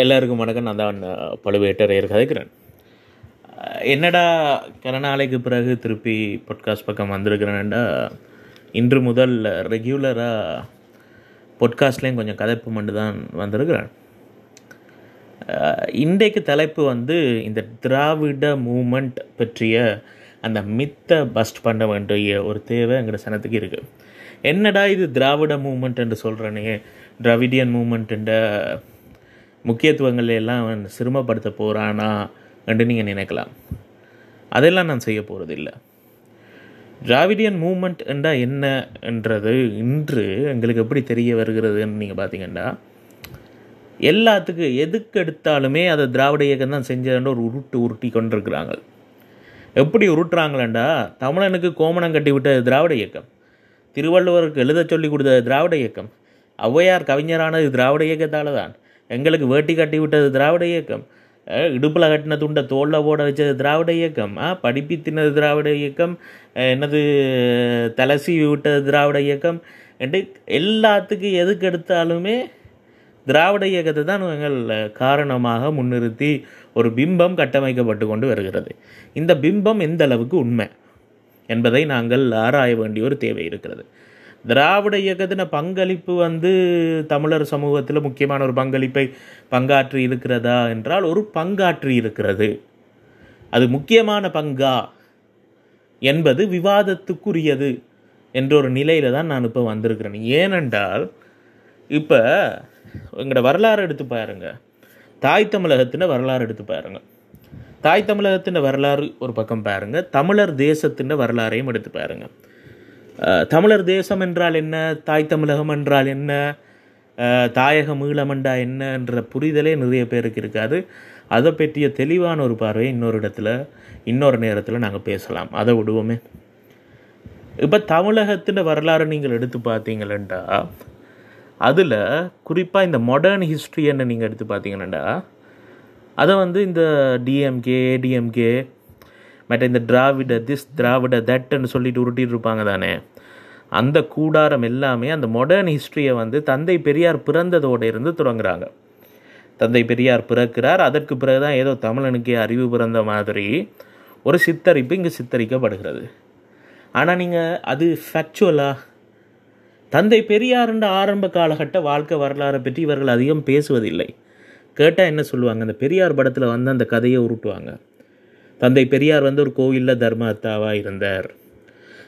எல்லாருக்கும் வணக்கம். நான் தான் பழுவேட்டரையர் கதைக்கிறேன். என்னடா கரநாளைக்கு பிறகு திருப்பி பொட்காஸ்ட் பக்கம் வந்திருக்கிறேன்டா இன்று முதல் ரெகுலராக பொட்காஸ்ட்லேயும் கொஞ்சம் கதைப்பு மட்டும் தான் வந்திருக்கிறேன். இன்றைக்கு தலைப்பு வந்து இந்த திராவிட மூமெண்ட் பற்றிய அந்த மித்தை பஸ்ட் பண்ண வேண்டிய ஒரு தேவை எங்கள்ட சனத்துக்கு இருக்குது என்னடா இது திராவிட மூமெண்ட் என்று சொல்கிறேனே திராவிடியன் மூமெண்ட்டுன்ற முக்கியத்துவங்கள் எல்லாம் அவன் சிரமப்படுத்த போகிறானா என்று நீங்கள் நினைக்கலாம். அதெல்லாம் நான் செய்ய போகிறது இல்லை திராவிடியன் மூமெண்ட் என்றால் என்ன என்றது இன்று எங்களுக்கு எப்படி தெரிய வருகிறதுன்னு நீங்கள் பார்த்தீங்கன்னா எல்லாத்துக்கும் எதுக்கு எடுத்தாலுமே அதை திராவிட இயக்கம் தான் செஞ்சதுன்ற ஒரு உருட்டு உருட்டி கொண்டிருக்கிறாங்க. எப்படி உருட்டுறாங்களேண்டா? தமிழனுக்கு கோமணம் கட்டி விட்டது திராவிட இயக்கம். திருவள்ளுவருக்கு எழுத சொல்லி கொடுத்தது திராவிட இயக்கம். ஔவையார் கவிஞரானது திராவிட இயக்கத்தால் தான் எங்களுக்கு வேட்டி கட்டி விட்டது திராவிட இயக்கம். இடுப்பில் கட்டின துண்டை தோளில் போட வச்சது திராவிட இயக்கம். ஆ படிப்பித்தினது திராவிட இயக்கம். என்னது தலசி விட்டது திராவிட இயக்கம். என்று எல்லாத்துக்கும் எதுக்கு எடுத்தாலுமே திராவிட இயக்கத்தை தான் எங்கள் காரணமாக முன்னிறுத்தி ஒரு பிம்பம் கட்டமைக்கப்பட்டு கொண்டு வருகிறது. இந்த பிம்பம் எந்த அளவுக்கு உண்மை என்பதை நாங்கள் ஆராய வேண்டிய ஒரு தேவை இருக்கிறது. திராவிட இயக்கத்தின பங்களிப்பு வந்து தமிழர் சமூகத்தில் முக்கியமான ஒரு பங்களிப்பை பங்காற்றி இருக்கிறதா என்றால் ஒரு பங்காற்றி இருக்கிறது. அது முக்கியமான பங்கா என்பது விவாதத்துக்குரியது என்ற ஒரு நிலையில தான் நான் இப்போ வந்திருக்கிறேன். ஏனென்றால் இப்போ எங்களோட வரலாறு எடுத்து பாருங்க. தாய் தமிழகத்தின் வரலாறு எடுத்து பாருங்க. தாய் தமிழகத்தின் வரலாறு ஒரு பக்கம் பாருங்க. தமிழர் தேசத்தின் வரலாறையும் எடுத்து பாருங்கள் தமிழர் தேசம் என்றால் என்ன? தாய் தமிழகம் என்றால் என்ன? தாயக மீளமண்டா என்ன? என்ற புரிதலே நிறைய பேருக்கு இருக்காது. அதை பற்றிய தெளிவான ஒரு பார்வையை இன்னொரு இடத்துல இன்னொரு நேரத்தில் நாங்கள் பேசலாம். அதை விடுவோமே. இப்போ தமிழகத்தின் வரலாறு நீங்கள் எடுத்து பார்த்தீங்களா அதில் குறிப்பாக இந்த மாடர்ன் ஹிஸ்ட்ரி என்ன நீங்கள் எடுத்து பார்த்தீங்கன்னா அதை வந்து இந்த டிஎம்கே ஏடிஎம்கே மற்ற இந்த திராவிட திஸ் திராவிட தட்ன்னு சொல்லிட்டு உருட்டிட்டு இருப்பாங்க தானே. அந்த கூடாரம் எல்லாமே அந்த மாடர்ன் ஹிஸ்ட்ரியை வந்து தந்தை பெரியார் பிறந்ததோடு இருந்து தொடங்குறாங்க தந்தை பெரியார் பிறக்கிறார் அதற்கு பிறகுதான் ஏதோ தமிழனுக்கே அறிவு பிறந்த மாதிரி ஒரு சித்தரிப்பு இங்கே சித்தரிக்கப்படுகிறது. ஆனால் நீங்கள் அது ஃபேக்சுவலா தந்தை பெரியாருன்ற ஆரம்ப காலகட்ட வாழ்க்கை வரலாறை பற்றி இவர்கள் அதிகம் பேசுவதில்லை. கேட்டால் என்ன சொல்லுவாங்க? அந்த பெரியார் படத்தில் வந்து அந்த கதையை உருட்டுவாங்க. தந்தை பெரியார் வந்து ஒரு கோவிலில் தர்மத்தாவாக இருந்தார்.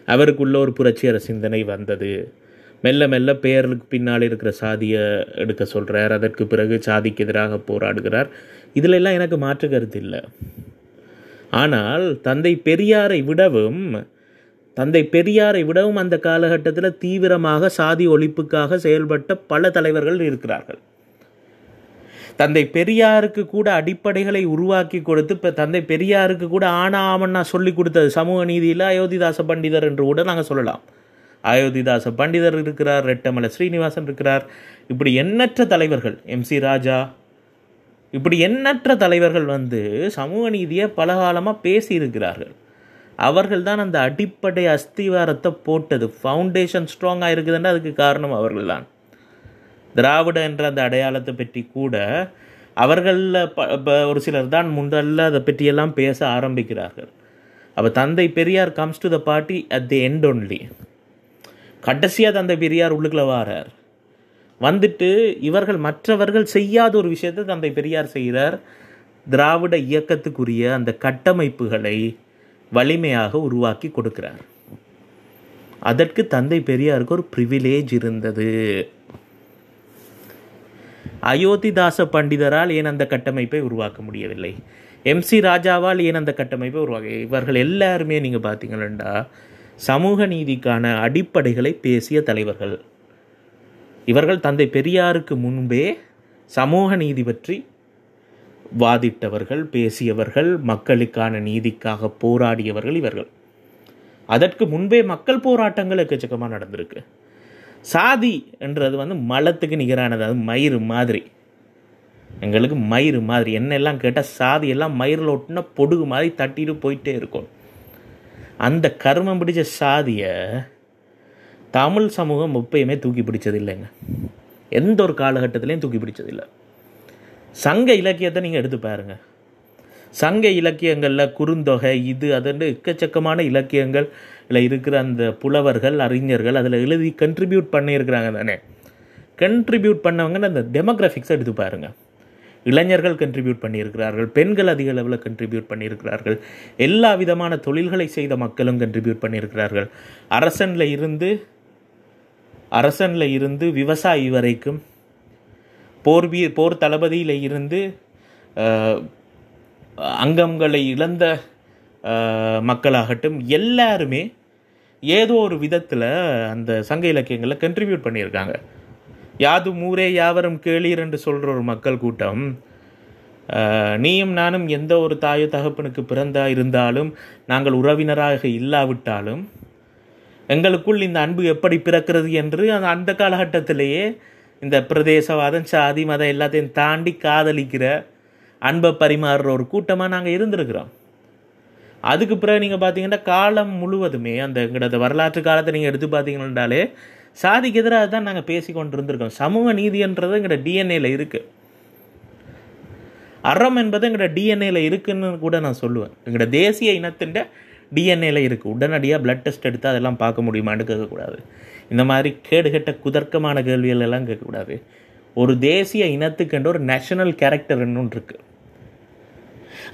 அவருக்குள்ள ஒரு புரட்சியர சிந்தனை வந்தது. மெல்ல மெல்ல பெயருக்கு பின்னால் இருக்கிற சாதியை எடுக்க சொல்கிறார் அதற்கு பிறகு சாதிக்கு எதிராக போராடுகிறார். இதில் எல்லாம் எனக்கு மாற்று கருத்து இல்லை. ஆனால் தந்தை பெரியாரை விடவும் தந்தை பெரியாரை விடவும் அந்த காலகட்டத்தில் தீவிரமாக சாதி ஒழிப்புக்காக செயல்பட்ட பல தலைவர்கள் இருக்கிறார்கள். தந்தை பெரியாருக்கு கூட அடிப்படைகளை உருவாக்கி கொடுத்து இப்போ தந்தை பெரியாருக்கு கூட ஆனா ஆமன்னா சொல்லி கொடுத்தது சமூக நீதியில் அயோத்திதாச பண்டிதர் என்று கூட நாங்கள் சொல்லலாம். அயோத்திதாச பண்டிதர் இருக்கிறார் ரெட்டமலை ஸ்ரீனிவாசன் இருக்கிறார். இப்படி எண்ணற்ற தலைவர்கள் எம்சி ராஜா இப்படி எண்ணற்ற தலைவர்கள் வந்து சமூக நீதியை பல காலமாக பேசியிருக்கிறார்கள். அவர்கள் தான் அந்த அடிப்படை அஸ்திவாரத்தை போட்டது. ஃபவுண்டேஷன் ஸ்ட்ராங்காக இருக்குதுன்னா அதுக்கு காரணம் அவர்கள் தான் திராவிட என்ற அந்த அடையாளத்தை பற்றி கூட அவர்களில் ப ப- ஒரு சிலர் தான் முதல்ல அதை பற்றியெல்லாம் பேச ஆரம்பிக்கிறார்கள். அப்போ தந்தை Periyar comes to the party at the end only கடைசியாக தந்தை பெரியார் உள்ளுக்குள்ள வாரார். வந்துட்டு இவர்கள் மற்றவர்கள் செய்யாத ஒரு விஷயத்தை தந்தை பெரியார் செய்கிறார். திராவிட இயக்கத்துக்குரிய அந்த கட்டமைப்புகளை வலிமையாக உருவாக்கி கொடுக்கிறார். அதற்கு தந்தை பெரியாருக்கு ஒரு ப்ரிவிலேஜ் இருந்தது. அயோத்திதாச பண்டிதரால் ஏன் அந்த கட்டமைப்பை உருவாக்க முடியவில்லை? எம்சி ராஜாவால் ஏன் அந்த கட்டமைப்பை உருவாக்க இவர்கள் எல்லாருமே நீங்கள் பார்த்தீங்கன்னா சமூக நீதிக்கான அடிப்படைகளை பேசிய தலைவர்கள். இவர்கள் தந்தை பெரியாருக்கு முன்பே சமூக நீதி பற்றி வாதிட்டவர்கள் பேசியவர்கள் மக்களுக்கான நீதிக்காக போராடியவர்கள் இவர்கள். அதற்கு முன்பே மக்கள் போராட்டங்கள் எக்கச்சக்கமாக நடந்திருக்கு. சாதி என்றது வந்து மலத்துக்கு நிகரானது. அது மயிறு மாதிரி. எங்களுக்கு மயிறு மாதிரி. என்னெல்லாம் கேட்டால் சாதி எல்லாம் மயிரில் ஒட்டின பொடுகு மாதிரி தட்டிட்டு போயிட்டே இருக்கும். அந்த கர்மம் பிடிச்ச சாதியை தமிழ் சமூகம் எப்பயுமே தூக்கி பிடிச்சது இல்லைங்க. எந்த ஒரு காலகட்டத்திலையும் தூக்கி பிடிச்சதில்லை சங்க இலக்கியத்தை நீங்கள் எடுத்து பாருங்கள் சங்க இலக்கியங்களில் குறுந்தொகை இது அதுன்னு எக்கச்சக்கமான இலக்கியங்கள். இருக்கிற அந்த புலவர்கள் அறிஞர்கள் அதில் எழுதி கண்ட்ரிபியூட் பண்ணியிருக்கிறாங்க தானே. கண்ட்ரிபியூட் பண்ணவங்கன்னு அந்த டெமோக்ராஃபிக்ஸை எடுத்து பாருங்கள் இளைஞர்கள் கண்ட்ரிபியூட் பண்ணியிருக்கிறார்கள் பெண்கள் அதிக அளவில் கண்ட்ரிபியூட் பண்ணியிருக்கிறார்கள். எல்லா விதமான தொழில்களை செய்த மக்களும் கண்ட்ரிபியூட் பண்ணியிருக்கிறார்கள். அரசனில் இருந்து அரசனில் இருந்து விவசாயி வரைக்கும் போர் வீ போர் தளபதியில் இருந்து அங்கங்களை இழந்த மக்களாகட்டும் எல்லாருமே ஏதோ ஒரு விதத்தில் அந்த சங்க இலக்கியங்களில் கண்ட்ரிபியூட் பண்ணியிருக்காங்க. யாது ஊரே யாவரும் கேளீர் என்று சொல்கிற ஒரு மக்கள் கூட்டம் நீயும் நானும் எந்த ஒரு தாயோ தகப்பனுக்கு பிறந்தா இருந்தாலும் நாங்கள் உறவினராக இல்லாவிட்டாலும் எங்களுக்குள் இந்த அன்பு எப்படி பிறக்கிறது என்று அந்த அந்த காலகட்டத்திலேயே இந்த பிரதேசவாதம் சாதி மதம் எல்லாத்தையும் தாண்டி காதலிக்கிற அன்பை பரிமாறுற ஒரு கூட்டமாக நாங்கள் இருந்திருக்கிறோம். அதுக்கு பிறகு நீங்கள் பார்த்தீங்கன்னா காலம் முழுவதுமே அந்த எங்களோட வரலாற்று காலத்தை நீங்கள் எடுத்து பார்த்தீங்கன்னாலே சாதிக்கு எதிராக தான் நாங்கள் பேசி கொண்டு இருந்திருக்கோம் சமூக நீதின்றது எங்களோட டிஎன்ஏல இருக்குது அறம் என்பது எங்களோட டிஎன்ஏல இருக்குன்னு கூட நான் சொல்லுவேன். எங்களோட தேசிய இனத்தின் டிஎன்ஏல இருக்குது உடனடியாக பிளட் டெஸ்ட் எடுத்து அதெல்லாம் பார்க்க முடியுமான்னு கேட்கக்கூடாது. இந்த மாதிரி கேடுகட்ட குதர்க்கமான கேள்விகள் எல்லாம் கேட்கக்கூடாது. ஒரு தேசிய இனத்துக்கென்று ஒரு நேஷனல் கேரக்டர் ஒன்று இருக்குது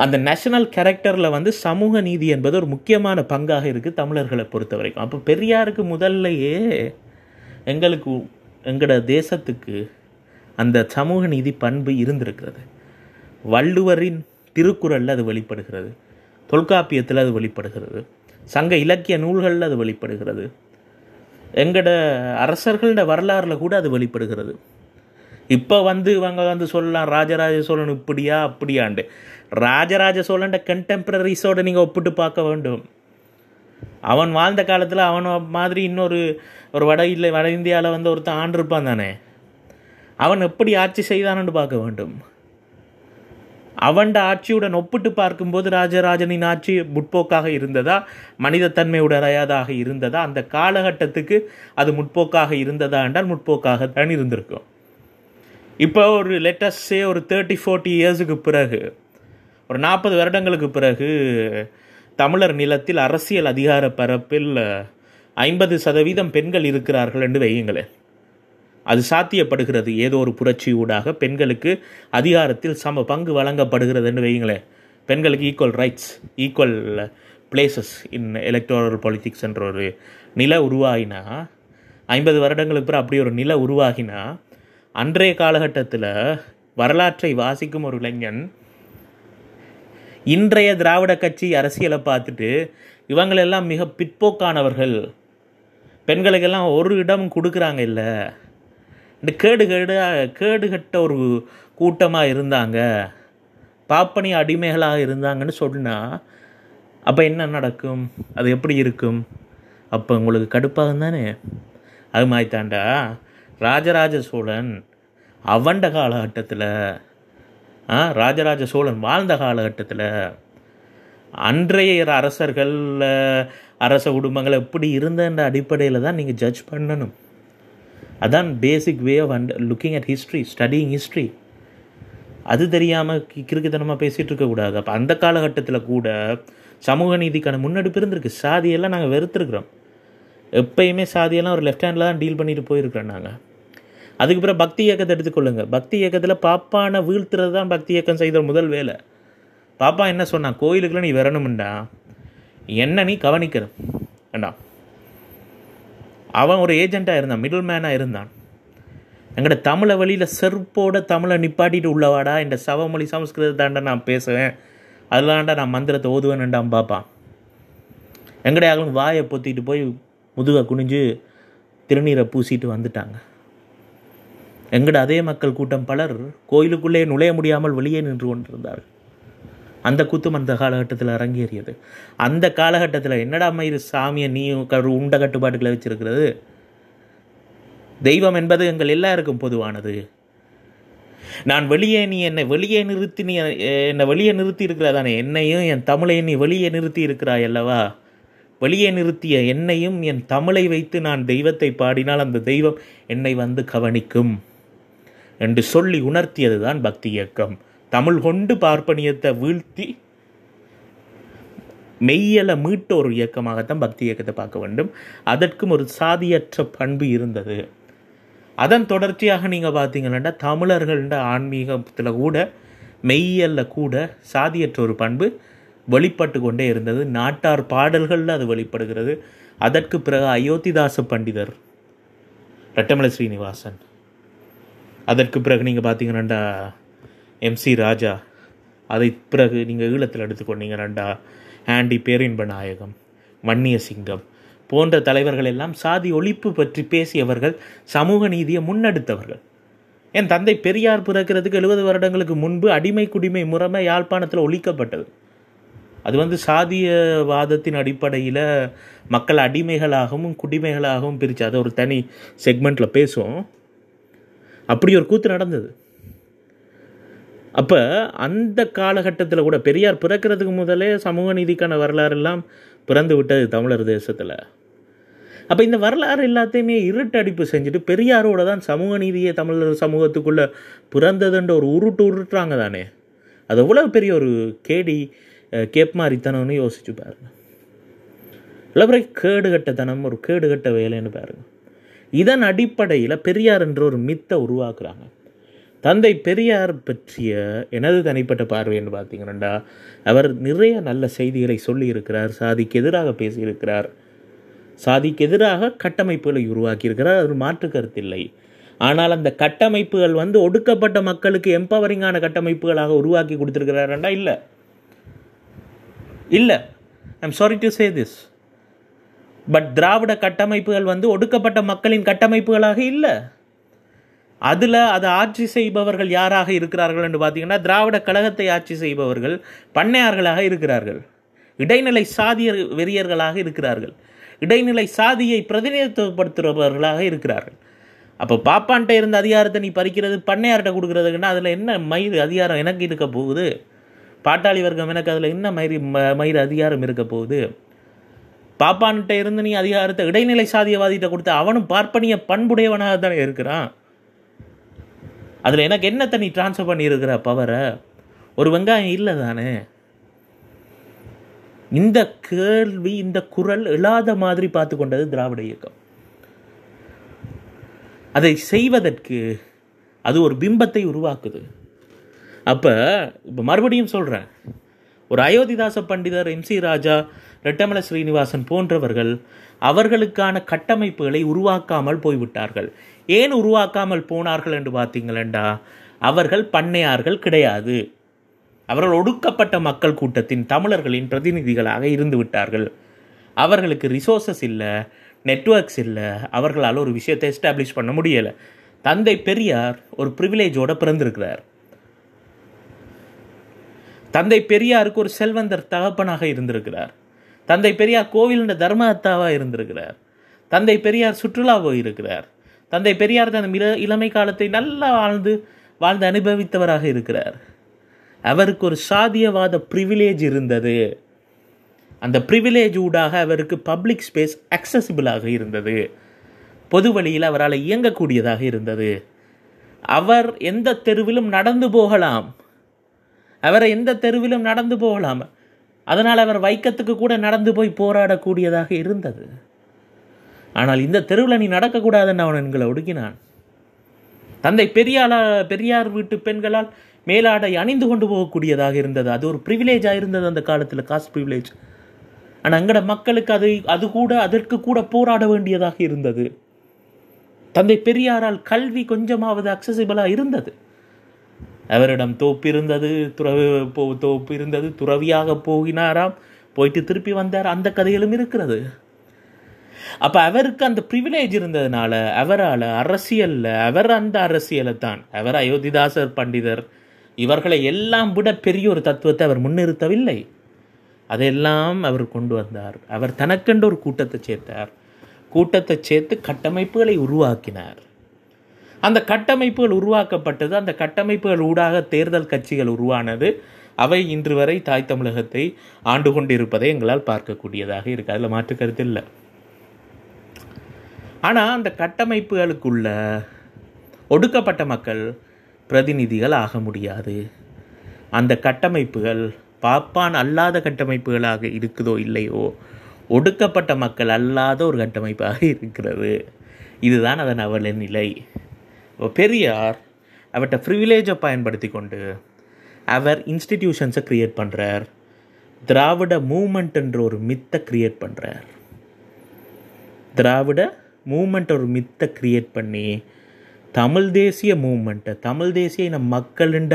அந்த நேஷனல் கேரக்டரில் வந்து சமூக நீதி என்பது ஒரு முக்கியமான பங்காக இருக்குது தமிழர்களை பொறுத்த வரைக்கும். அப்போ பெரியாருக்கு முதல்லையே எங்களுக்கு எங்களோட தேசத்துக்கு அந்த சமூக நீதி பண்பு இருந்திருக்கிறது. வள்ளுவரின் திருக்குறளில் அது வெளிப்படுகிறது. தொல்காப்பியத்தில் அது வெளிப்படுகிறது. சங்க இலக்கிய நூல்களில் அது வெளிப்படுகிறது. எங்களோட அரசர்களோட வரலாறில் கூட அது வெளிப்படுகிறது. இப்போ வந்து இவங்க வந்து சொல்லலாம் ராஜராஜ சோழன் இப்படியா அப்படியாண்டு. ராஜராஜ சோழன் கண்டெம்பரரிஸோடு நீங்கள் ஒப்பிட்டு பார்க்க வேண்டும். அவன் வாழ்ந்த காலத்தில் அவன் மாதிரி இன்னொரு ஒரு வட இல்லை வட இந்தியாவில் வந்து ஒருத்தன் ஆண்டிருப்பான் தானே. அவன் எப்படி ஆட்சி செய்தான்னு பார்க்க வேண்டும். அவன் ஆட்சியுடன் ஒப்பிட்டு பார்க்கும்போது ராஜராஜனின் ஆட்சி முற்போக்காக இருந்ததா? மனிதத்தன்மையுடையதாக இருந்ததா? அந்த காலகட்டத்துக்கு அது முற்போக்காக இருந்ததா என்றால் முற்போக்காக தான் இருந்திருக்கும். இப்போ ஒரு லேட்டஸ்டே ஒரு தேர்ட்டி ஃபோர்ட்டி இயர்ஸுக்கு பிறகு ஒரு நாற்பது வருடங்களுக்கு பிறகு தமிழர் நிலத்தில் அரசியல் அதிகார பரப்பில் ஐம்பது சதவீதம் பெண்கள் இருக்கிறார்கள் என்று வையுங்களேன். அது சாத்தியப்படுகிறது. ஏதோ ஒரு புரட்சி ஊடாக பெண்களுக்கு அதிகாரத்தில் சம பங்கு வழங்கப்படுகிறது என்று வையுங்களேன். பெண்களுக்கு equal rights equal places in electoral politics என்ற ஒரு நில உருவாகினா ஐம்பது வருடங்களுக்கு பிறகு அப்படி ஒரு நில உருவாகினா அன்றைய காலகட்டத்தில் வரலாற்றை வாசிக்கும் ஒரு இளைஞன் இன்றைய திராவிட கட்சி அரசியலை பார்த்துட்டு இவங்களெல்லாம் மிக பிற்போக்கானவர்கள். பெண்களுக்கெல்லாம் ஒரு இடம் கொடுக்குறாங்க இல்லை. இந்த கேடு கேடு கேடுகட்ட ஒரு கூட்டமாக இருந்தாங்க. பாப்பனி அடிமைகளாக இருந்தாங்கன்னு சொன்னால் அப்போ என்ன நடக்கும்? அது எப்படி இருக்கும்? அப்போ உங்களுக்கு கடுப்பாகும் தானே அது மாதிரி தாண்டா ராஜராஜ சோழன் அவண்ட காலகட்டத்தில் ஆ ராஜராஜ சோழன் வாழ்ந்த காலகட்டத்தில் அன்றைய அரசர்கள் அரச குடும்பங்கள் எப்படி இருந்தன்ற அடிப்படையில் தான் நீங்கள் ஜட்ஜ் பண்ணணும். அதான் basic way of and looking at history studying history அது தெரியாமல் கிறுக்குத்தனமாக பேசிகிட்டு இருக்கக்கூடாது அப்போ அந்த காலகட்டத்தில் கூட சமூக நீதிக்கான முன்னெடுப்பு இருந்திருக்கு. சாதியெல்லாம் நாங்கள் வெறுத்துருக்குறோம். எப்பயுமே சாதியெல்லாம் ஒரு லெஃப்ட் ஹேண்டில் தான் டீல் பண்ணிட்டு போயிருக்கிறோம் நாங்கள் அதுக்கு பிறகு பக்தி இயக்கத்தை எடுத்துக்கொள்ளுங்க பக்தி இயக்கத்தில் பாப்பானை வீழ்த்துறது தான் பக்தி இயக்கம் செய்த முதல் வேலை. பாப்பா என்ன சொன்னான் கோயிலுக்குள்ள நீ வரணும்டா. என்ன நீ கவனிக்கணும் வேண்டாம் அவன் ஒரு ஏஜெண்ட்டாக இருந்தான் மிடில் மேனாக இருந்தான். எங்கட தமிழை வழியில் செருப்போட தமிழை நிப்பாட்டிட்டு உள்ளவாடா இந்த சவமொழி சமஸ்கிருதத்தாண்ட நான் பேசுவேன். அதெல்லாம்டா நான் மந்திரத்தை ஓதுவேன்டாம் பார்ப்பான் எங்கடையாலும் வாயை பொத்திட்டு போய் முதுகை குனிஞ்சு திருநீரை பூசிட்டு வந்துட்டாங்க. எங்கட அதே மக்கள் கூட்டம் பலர் கோயிலுக்குள்ளே நுழைய முடியாமல் வெளியே நின்று கொண்டிருந்தார்கள். அந்த கூத்தும் அந்த காலகட்டத்தில் அரங்கேறியது. அந்த காலகட்டத்தில் என்னடா மயிறு சாமியை நீ கரு உண்ட கட்டுப்பாடுகளை வச்சிருக்கிறது? தெய்வம் என்பது எங்கள் எல்லாருக்கும் பொதுவானது. நான் வெளியே நீ என்னை வெளியே நிறுத்தி நீ என்னை வெளியே நிறுத்தி இருக்கிறதானே? என்னையும் என் தமிழையும் நீ வெளியே நிறுத்தி இருக்கிறாய் அல்லவா? வெளியே நிறுத்திய என்னையும் என் தமிழை வைத்து நான் தெய்வத்தை பாடினால் அந்த தெய்வம் என்னை வந்து கவனிக்கும். என்று சொல்லி உணர்த்தியது தான் பக்தி இயக்கம். தமிழ் கொண்டு பார்ப்பனியத்தை வீழ்த்தி மெய்யல மீட்ட ஒரு இயக்கமாகத்தான் பக்தி இயக்கத்தை பார்க்க வேண்டும். அதற்கும் ஒரு சாதியற்ற பண்பு இருந்தது. அதன் தொடர்ச்சியாக நீங்கள் பார்த்தீங்கன்னா தமிழர்கள்ட ஆன்மீகத்தில் கூட மெய்யல்ல கூட சாதியற்ற ஒரு பண்பு வெளிப்பட்டு கொண்டே இருந்தது. நாட்டார் பாடல்களில் அது வெளிப்படுகிறது. அதற்கு பிறகு அயோத்திதாச பண்டிதர் ரெட்டமலை ஸ்ரீனிவாசன். அதற்கு பிறகு நீங்கள் பார்த்தீங்கன்னாண்டா எம்சி ராஜா அதை பிறகு நீங்கள் ஈழத்தில் எடுத்துக்கொண்டீங்கன்னா ஆண்டி பேரின்ப நாயகம் வன்னிய சிங்கம் போன்ற தலைவர்கள் எல்லாம் சாதி ஒழிப்பு பற்றி பேசியவர்கள் சமூக நீதியை முன்னெடுத்தவர்கள். என் தந்தை பெரியார் பிறக்கிறதுக்கு எழுபது வருடங்களுக்கு முன்பு அடிமை குடிமை முறைமை யாழ்ப்பாணத்தில் ஒழிக்கப்பட்டது. அது வந்து சாதியவாதத்தின் அடிப்படையில் மக்கள் அடிமைகளாகவும் குடிமைகளாகவும் பிரித்து அதை ஒரு தனி செக்மெண்ட்டில் பேசுவோம். அப்படி ஒரு கூத்து நடந்தது. அப்போ அந்த காலகட்டத்தில் கூட பெரியார் பிறக்கிறதுக்கு முதலே சமூக நீதிக்கான வரலாறு எல்லாம் பிறந்து விட்டது தமிழர் தேசத்தில். அப்போ இந்த வரலாறு எல்லாத்தையுமே இருட்டடிப்பு செஞ்சுட்டு பெரியாரோட தான் சமூக நீதியை தமிழர் சமூகத்துக்குள்ளே பிறந்ததுன்ற ஒரு உருட்டு உருட்டுறாங்க தானே. அது எவ்வளோ பெரிய ஒரு கேடி கேப்மாரித்தனம்னு யோசிச்சு பாருங்க. இவ்வளோ பெரிய கேடுகட்டத்தனம் ஒரு கேடுகட்ட வேலைன்னு பாருங்கள் இதன் அடிப்படையில் பெரியார் என்ற ஒரு மித்தை உருவாக்குறாங்க. தந்தை பெரியார் பற்றிய எனது தனிப்பட்ட பார்வைன்னு பார்த்தீங்கன்னா அவர் நிறைய நல்ல செய்திகளை சொல்லியிருக்கிறார் சாதிக்கு எதிராக பேசியிருக்கிறார். சாதிக்கு எதிராக கட்டமைப்புகளை உருவாக்கியிருக்கிறார் அது மாற்று கருத்தில்லை ஆனால் அந்த கட்டமைப்புகள் வந்து ஒடுக்கப்பட்ட மக்களுக்கு எம்பவரிங்கான கட்டமைப்புகளாக உருவாக்கி கொடுத்துருக்கிறாரண்டா? இல்லை. இல்லை. I'm sorry to say this but திராவிட கட்டமைப்புகள் வந்து ஒடுக்கப்பட்ட மக்களின் கட்டமைப்புகளாக இல்லை. அதில் அதை ஆட்சி செய்பவர்கள் யாராக இருக்கிறார்கள் என்று பார்த்தீங்கன்னா திராவிட கழகத்தை ஆட்சி செய்பவர்கள் பண்ணையார்களாக இருக்கிறார்கள். இடைநிலை சாதிய வெறியர்களாக இருக்கிறார்கள். இடைநிலை சாதியை பிரதிநிதித்துவப்படுத்துபவர்களாக இருக்கிறார்கள். அப்போ பாப்பான்ட்ட இருந்த அதிகாரத்தை நீ பறிக்கிறது பண்ணையார்கிட்ட கொடுக்குறதுக்குன்னா அதில் என்ன மயிர் அதிகாரம் எனக்கு இருக்க போகுது? பாட்டாளி வர்க்கம் எனக்கு அதில் என்ன மயிர் மயிர் அதிகாரம் இருக்க போகுது? பாப்பான்கிட்ட இருந்து நீ அதிகாரத்தை இடைநிலை சாதியவாதிகிட்ட கொடுத்த அவனும் பார்ப்பனிய பண்புடையவனாக தானே இருக்கிறான். அதில் எனக்கு என்னத்தை நீ டிரான்ஸ்ஃபர் பண்ணியிருக்கிற பவரை ஒரு வெங்காயம் இல்லை தானே? இந்த கேள்வி இந்த குரல் இல்லாத மாதிரி பார்த்து கொண்டது திராவிட இயக்கம். அதை செய்வதற்கு அது ஒரு பிம்பத்தை உருவாக்குது. அப்போ இப்போ மறுபடியும் சொல்கிறேன் ஒரு அயோத்திதாச பண்டிதர் எம்சி ராஜா ரெட்டமல ஸ்ரீனிவாசன் போன்றவர்கள் அவர்களுக்கான கட்டமைப்புகளை உருவாக்காமல் போய்விட்டார்கள். ஏன் உருவாக்காமல் போனார்கள் என்று பார்த்தீங்களா அவர்கள் பண்ணையார்கள் கிடையாது. அவர்கள் ஒடுக்கப்பட்ட மக்கள் கூட்டத்தின் தமிழர்களின் பிரதிநிதிகளாக இருந்து விட்டார்கள் அவர்களுக்கு ரிசோர்சஸ் இல்லை நெட்ஒர்க்ஸ் இல்லை. அவர்களால் ஒரு விஷயத்தை எஸ்டாப்ளிஷ் பண்ண முடியலை. தந்தை பெரியார் ஒரு ப்ரிவிலேஜோட பிறந்திருக்கிறார். தந்தை பெரியாருக்கு ஒரு செல்வந்தர் தகப்பனாக இருந்திருக்கிறார். தந்தை பெரியார் கோவிலின் தர்மஹத்தாவாக இருந்திருக்கிறார். தந்தை பெரியார் சுற்றுலா போயிருக்கிறார். தந்தை பெரியார் தன் இள இளமை காலத்தை நல்லா வாழ்ந்து வாழ்ந்து அனுபவித்தவராக இருக்கிறார். அவருக்கு ஒரு சாதியவாத ப்ரிவிலேஜ் இருந்தது. அந்த ப்ரிவிலேஜ் ஊடாக அவருக்கு பப்ளிக் ஸ்பேஸ் அக்சசிபிளாக இருந்தது. பொது வழியில் அவரால் இயங்கக்கூடியதாக இருந்தது. அவர் எந்த தெருவிலும் நடந்து போகலாம். அவரை எந்த தெருவிலும் நடந்து போகலாம். அதனால் அவர் வைக்கத்துக்கு கூட நடந்து போய் போராடக்கூடியதாக இருந்தது. ஆனால் இந்த தெருவில் நீ நடக்கக்கூடாதுன்னு அவன் எங்களை ஒடுக்கினான். தந்தை பெரியாளா பெரியார் வீட்டு பெண்களால் மேலாடை அணிந்து கொண்டு போகக்கூடியதாக இருந்தது. அது ஒரு ப்ரிவிலேஜாக இருந்தது அந்த காலத்தில் காஸ்ட் ப்ரிவிலேஜ் ஆனால் அங்கட மக்களுக்கு அது அது கூட அதற்கு கூட போராட வேண்டியதாக இருந்தது. தந்தை பெரியாரால் கல்வி கொஞ்சமாவது அக்சசிபிளாக இருந்தது. அவரிடம் தோப்பு இருந்தது துறவு போ தோப்பு இருந்தது துறவியாக போகினாராம். போயிட்டு திருப்பி வந்தார். அந்த கதைகளும் இருக்கிறது. அப்போ அவருக்கு அந்த ப்ரிவிலேஜ் இருந்ததுனால அவரால் அரசியலில் அவர் அந்த அரசியலை தான். அவர் அயோத்திதாசர் பண்டிதர். இவர்களை எல்லாம் விட பெரிய ஒரு தத்துவத்தை அவர் முன்னிறுத்தவில்லை. அதையெல்லாம் அவர் கொண்டு வந்தார். அவர் தனக்கென்று ஒரு கூட்டத்தை சேர்த்தார். கூட்டத்தை சேர்த்து கட்டமைப்புகளை உருவாக்கினார். அந்த கட்டமைப்புகள் உருவாக்கப்பட்டது அந்த கட்டமைப்புகள் ஊடாக தேர்தல் கட்சிகள் உருவானது அவை இன்று வரை தாய் தமிழகத்தை ஆண்டு கொண்டிருப்பதை எங்களால் பார்க்கக்கூடியதாக இருக்கு. அதில் மாற்று கருத்து இல்லை. ஆனால் அந்த கட்டமைப்புகளுக்குள்ள ஒடுக்கப்பட்ட மக்கள் பிரதிநிதிகள் ஆக முடியாது. அந்த கட்டமைப்புகள் பாப்பான் அல்லாத கட்டமைப்புகளாக இருக்குதோ இல்லையோ ஒடுக்கப்பட்ட மக்கள் அல்லாத ஒரு கட்டமைப்பாக இருக்கிறது. இதுதான் அதன் அவல நிலை. பெரியார் அவர்கிட்ட ப்ரிவிலேஜை பயன்படுத்தி கொண்டு அவர் இன்ஸ்டிடியூஷன்ஸை க்ரியேட் பண்ணுறார் திராவிட மூமெண்ட்ன்ற ஒரு மித்தை க்ரியேட் பண்ணுறார் திராவிட மூமெண்ட் ஒரு மித்தை க்ரியேட் பண்ணி தமிழ் தேசிய மூமெண்ட்டை தமிழ் தேசிய இன மக்களின்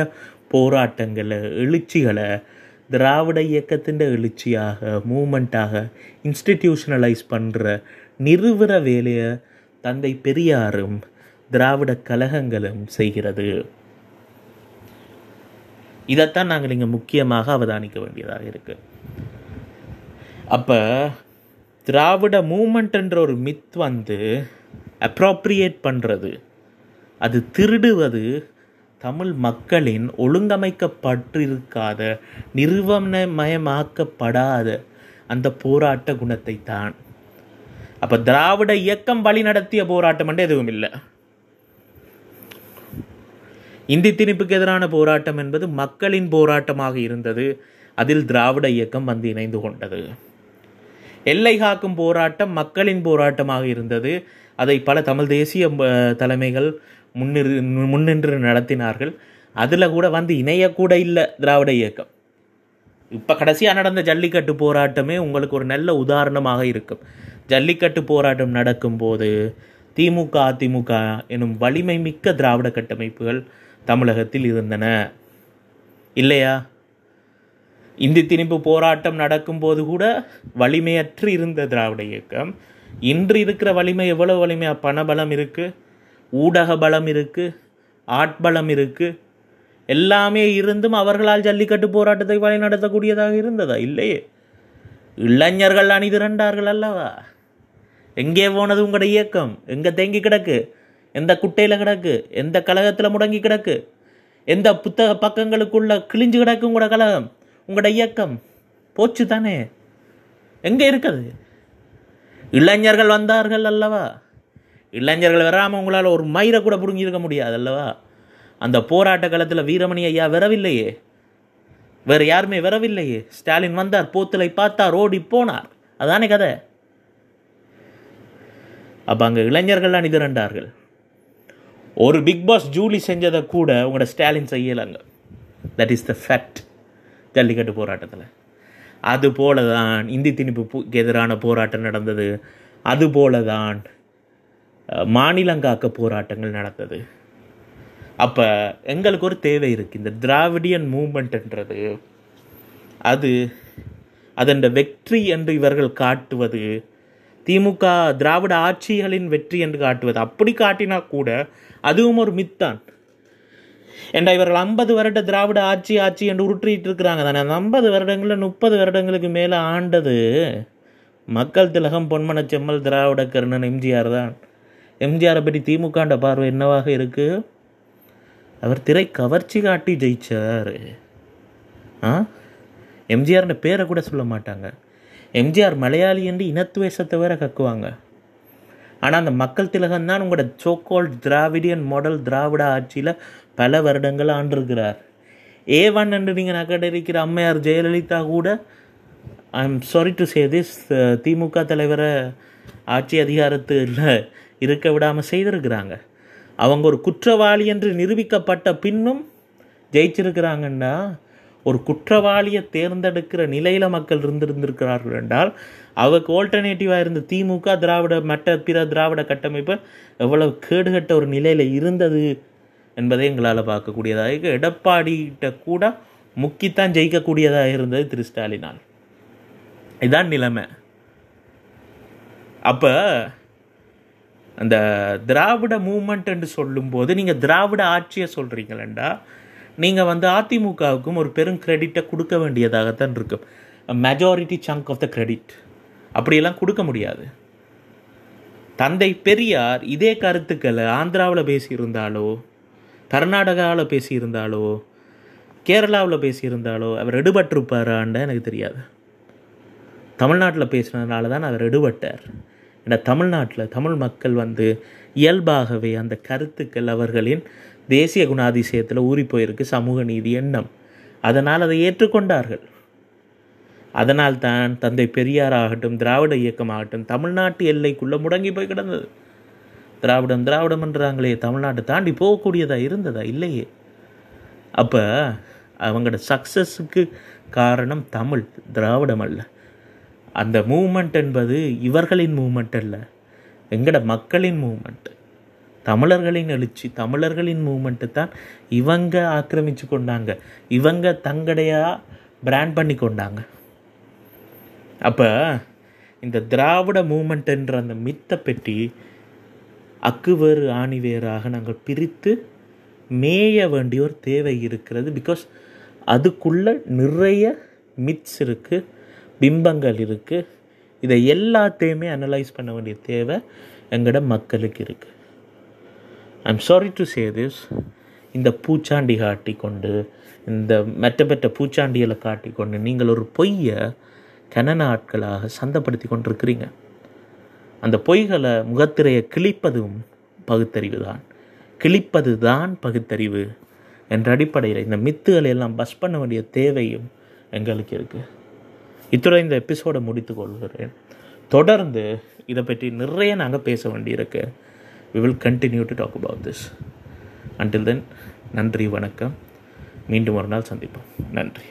போராட்டங்களை எழுச்சிகளை திராவிட இயக்கத்தின் எழுச்சியாக மூமெண்ட்டாக இன்ஸ்டிடியூஷனலைஸ் பண்ணுற நிறுவன வேலையை தந்தை பெரியாரும் திராவிட கழகங்களும் செய்கிறது. இதைத்தான் நாங்கள் இங்கே முக்கியமாக அவதானிக்க வேண்டியதாக இருக்கு. அப்போ திராவிட மூமெண்ட்ன்ற ஒரு மித் வந்து அப்ராப்ரியேட் பண்ணுறது அது திருடுவது தமிழ் மக்களின் ஒழுங்கமைக்கப்பட்டிருக்காத நிறுவனமயமாக்கப்படாத அந்த போராட்ட குணத்தை தான் அப்போ திராவிட இயக்கம் வழி நடத்திய போராட்டம் என்று எதுவும் இல்லை. இந்தி திணிப்புக்கு எதிரான போராட்டம் என்பது மக்களின் போராட்டமாக இருந்தது. அதில் திராவிட இயக்கம் வந்து இணைந்து கொண்டது. எல்லை காக்கும் போராட்டம் மக்களின் போராட்டமாக இருந்தது. அதை பல தமிழ் தேசிய தலைமைகள் முன்னிறு முன்னின்று நடத்தினார்கள். அதில் கூட வந்து இணையக்கூட இல்லை திராவிட இயக்கம். இப்போ கடைசியாக நடந்த ஜல்லிக்கட்டு போராட்டமே உங்களுக்கு ஒரு நல்ல உதாரணமாக இருக்கும். ஜல்லிக்கட்டு போராட்டம் நடக்கும்போது திமுக அதிமுக எனும் வலிமை மிக்க திராவிட கட்டமைப்புகள் தமிழகத்தில் இருந்தன. இல்லையா? இந்தி திணிப்பு போராட்டம் நடக்கும்போது கூட வலிமையற்று இருந்த திராவிட இயக்கம். இன்று இருக்கிற வலிமை எவ்வளவு வலிமையாக பணபலம் இருக்குது ஊடக பலம் இருக்குது ஆட்பலம் இருக்குது எல்லாமே இருந்தும் அவர்களால் ஜல்லிக்கட்டு போராட்டத்தை வழி நடத்தக்கூடியதாக இருந்ததா? இல்லையே. இளைஞர்கள் அணிதிரண்டார்கள் அல்லவா? எங்கே போனது உங்களோட இயக்கம்? எங்கே தேங்கி கிடக்கு? எந்த குட்டையில் கிடக்கு? எந்த கழகத்தில் முடங்கி கிடக்கு? எந்த புத்தக பக்கங்களுக்குள்ள கிழிஞ்சு கிடக்கு உங்களோட கழகம் உங்களோட இயக்கம்? போச்சு தானே? எங்கே இருக்குது? இளைஞர்கள் வந்தார்கள் அல்லவா? இளைஞர்கள் வராமல் உங்களால் ஒரு மயிரை கூட புடுங்கியிருக்க முடியாது அல்லவா? அந்த போராட்ட காலத்தில் வீரமணி ஐயா வரவில்லையே? வேறு யாருமே வரவில்லையே? ஸ்டாலின் வந்தார் போத்தலை பார்த்தார் ஓடி போனார். அதானே கதை? அப்போ அங்கே இளைஞர்கள்லாம் நிதிரண்டார்கள் ஒரு பிக் பாஸ் ஜூலி செஞ்சதை கூட உங்களோட Stalin செய்யலைங்க. That is the fact Jallikattu போராட்டத்தில். அது போல தான் இந்தி திணிப்புக்கு எதிரான போராட்டம் நடந்தது. அதுபோல தான் மாநிலங்காக்க போராட்டங்கள் நடந்தது. அப்போ எங்களுக்கு ஒரு தேவை இருக்குது இந்த திராவிடியன் மூமெண்ட்ன்றது அது அதன் வெற்றி என்று இவர்கள் காட்டுவது திமுக திராவிட ஆட்சிகளின் வெற்றி என்று காட்டுவது. அப்படி காட்டினா கூட அதுவும் ஒரு மித்தான். ஏண்டா இவர்கள் ஐம்பது வருட திராவிட ஆட்சி ஆட்சி என்று உருட்டிட்டு இருக்கிறாங்க தானே. அந்த ஐம்பது வருடங்களில் முப்பது வருடங்களுக்கு மேலே ஆண்டது மக்கள் திலகம் பொன்மன செம்மல் திராவிட கருணன் எம்ஜிஆர் தான். எம்ஜிஆரை பற்றி திமுகண்ட பார்வை என்னவாக இருக்கு? அவர் திரை கவர்ச்சி காட்டி ஜெயிச்சார். ஆ? எம்ஜிஆர்னு பேரை கூட சொல்ல மாட்டாங்க. எம்ஜிஆர் மலையாளி என்று இனத்துவேஷத்தை வேற கக்குவாங்க. ஆனால் அந்த மக்கள் திலகம் தான் உங்களோட சோக்கோல் திராவிடியன் மாடல் திராவிட ஆட்சியில் பல வருடங்கள் ஆண்டிருக்கிறார். ஏ ஒன் என்று நீங்கள் நகடரிக்கிற அம்மையார் ஜெயலலிதா கூட I am sorry to say this DMK தலைவரை ஆட்சி அதிகாரத்தில் இருக்க விடாமல் செய்திருக்கிறாங்க. அவங்க ஒரு குற்றவாளி என்று நிரூபிக்கப்பட்ட பின்னும் ஜெயிச்சிருக்கிறாங்கன்னா ஒரு குற்றவாளியை தேர்ந்தெடுக்கிற நிலையில் மக்கள் இருந்திருந்திருக்கிறார்கள் என்றால் அவருக்கு ஆல்டர்னேட்டிவாக இருந்த திமுக திராவிட மற்ற பிற திராவிட கட்டமைப்பு எவ்வளவு கேடுகட்ட ஒரு நிலையில் இருந்தது என்பதை எங்களால் பார்க்கக்கூடியதாக இருக்கு எடப்பாடிகிட்ட கூட முக்கித்தான் ஜெயிக்கக்கூடியதாக இருந்தது திரு ஸ்டாலினால். இதுதான் நிலைமை. அப்போ அந்த திராவிட மூமெண்ட் என்று சொல்லும்போது நீங்கள் திராவிட ஆட்சியை சொல்கிறீங்களேண்டா நீங்கள் வந்து அதிமுகவுக்கும் ஒரு பெரும் கிரெடிட்டை கொடுக்க வேண்டியதாகத்தான் இருக்கும். Majority chunk of the credit அப்படியெல்லாம் கொடுக்க முடியாது. தந்தை பெரியார் இதே கருத்துக்களை ஆந்திராவில் பேசியிருந்தாலோ கர்நாடகாவில் பேசியிருந்தாலோ கேரளாவில் பேசியிருந்தாலோ அவர் எடுபட்டிருப்பாரான்னு எனக்கு தெரியாது. தமிழ்நாட்டில் பேசினதுனால தான் அவர் எடுபட்டார். ஏன்னா தமிழ்நாட்டில் தமிழ் மக்கள் வந்து இயல்பாகவே அந்த கருத்துக்கள் அவர்களின் தேசிய குணாதிசயத்தில் ஊறி போயிருக்கு சமூக நீதி எண்ணம். அதனால் அதை ஏற்றுக்கொண்டார்கள். அதனால் தான் தந்தை பெரியார் ஆகட்டும் திராவிட இயக்கமாகட்டும் தமிழ்நாட்டு எல்லைக்குள்ளே முடங்கி போய் கிடந்தது. திராவிடம் திராவிடம் என்றாங்களே தமிழ்நாட்டை தாண்டி போகக்கூடியதா இருந்ததா? இல்லையே. அப்போ அவங்களோட சக்ஸஸுக்கு காரணம் தமிழ் திராவிடம் அல்ல. அந்த மூமெண்ட் என்பது இவர்களின் மூமெண்ட் அல்ல. எங்களோட மக்களின் மூமெண்ட் தமிழர்களின் எழுச்சி தமிழர்களின் மூமெண்ட்டு தான் இவங்க ஆக்கிரமிச்சு கொண்டாங்க. இவங்க தங்கடையாக பிராண்ட் பண்ணி கொண்டாங்க. அப்போ இந்த திராவிட மூமெண்ட்டுன்ற அந்த மித்தை பெட்டி அக்கு வேறு ஆணி வேறாக நாங்கள் பிரித்து மேய வேண்டிய ஒரு தேவை இருக்கிறது. பிகாஸ் அதுக்குள்ள நிறைய மித்ஸ் இருக்குது பிம்பங்கள் இருக்குது இதை எல்லாத்தையுமே அனலைஸ் பண்ண வேண்டிய தேவை எங்களோட மக்களுக்கு இருக்குது I'm sorry to say this இந்த பூச்சாண்டி காட்டி கொண்டு இந்த மெட்ட பெற்ற பூச்சாண்டிகளை காட்டி கொண்டு நீங்கள் ஒரு பொய்யை கனன ஆட்களாக சந்தப்படுத்தி கொண்டிருக்கிறீங்க. அந்த பொய்களை முகத்திரையை கிழிப்பதும் பகுத்தறிவு தான் கிழிப்பது தான் பகுத்தறிவு என்ற அடிப்படையில் இந்த மித்துகளை எல்லாம் பஸ் பண்ண வேண்டிய தேவையும் எங்களுக்கு இருக்குது இத்துடன் இந்த எபிசோடை முடித்து கொள்கிறேன். தொடர்ந்து இதை பற்றி நிறைய நாங்கள் பேச வேண்டியிருக்கு. We will continue to talk about this until then நன்றி வணக்கம். மீண்டும் ஒரு நாள் சந்திப்போம். நன்றி.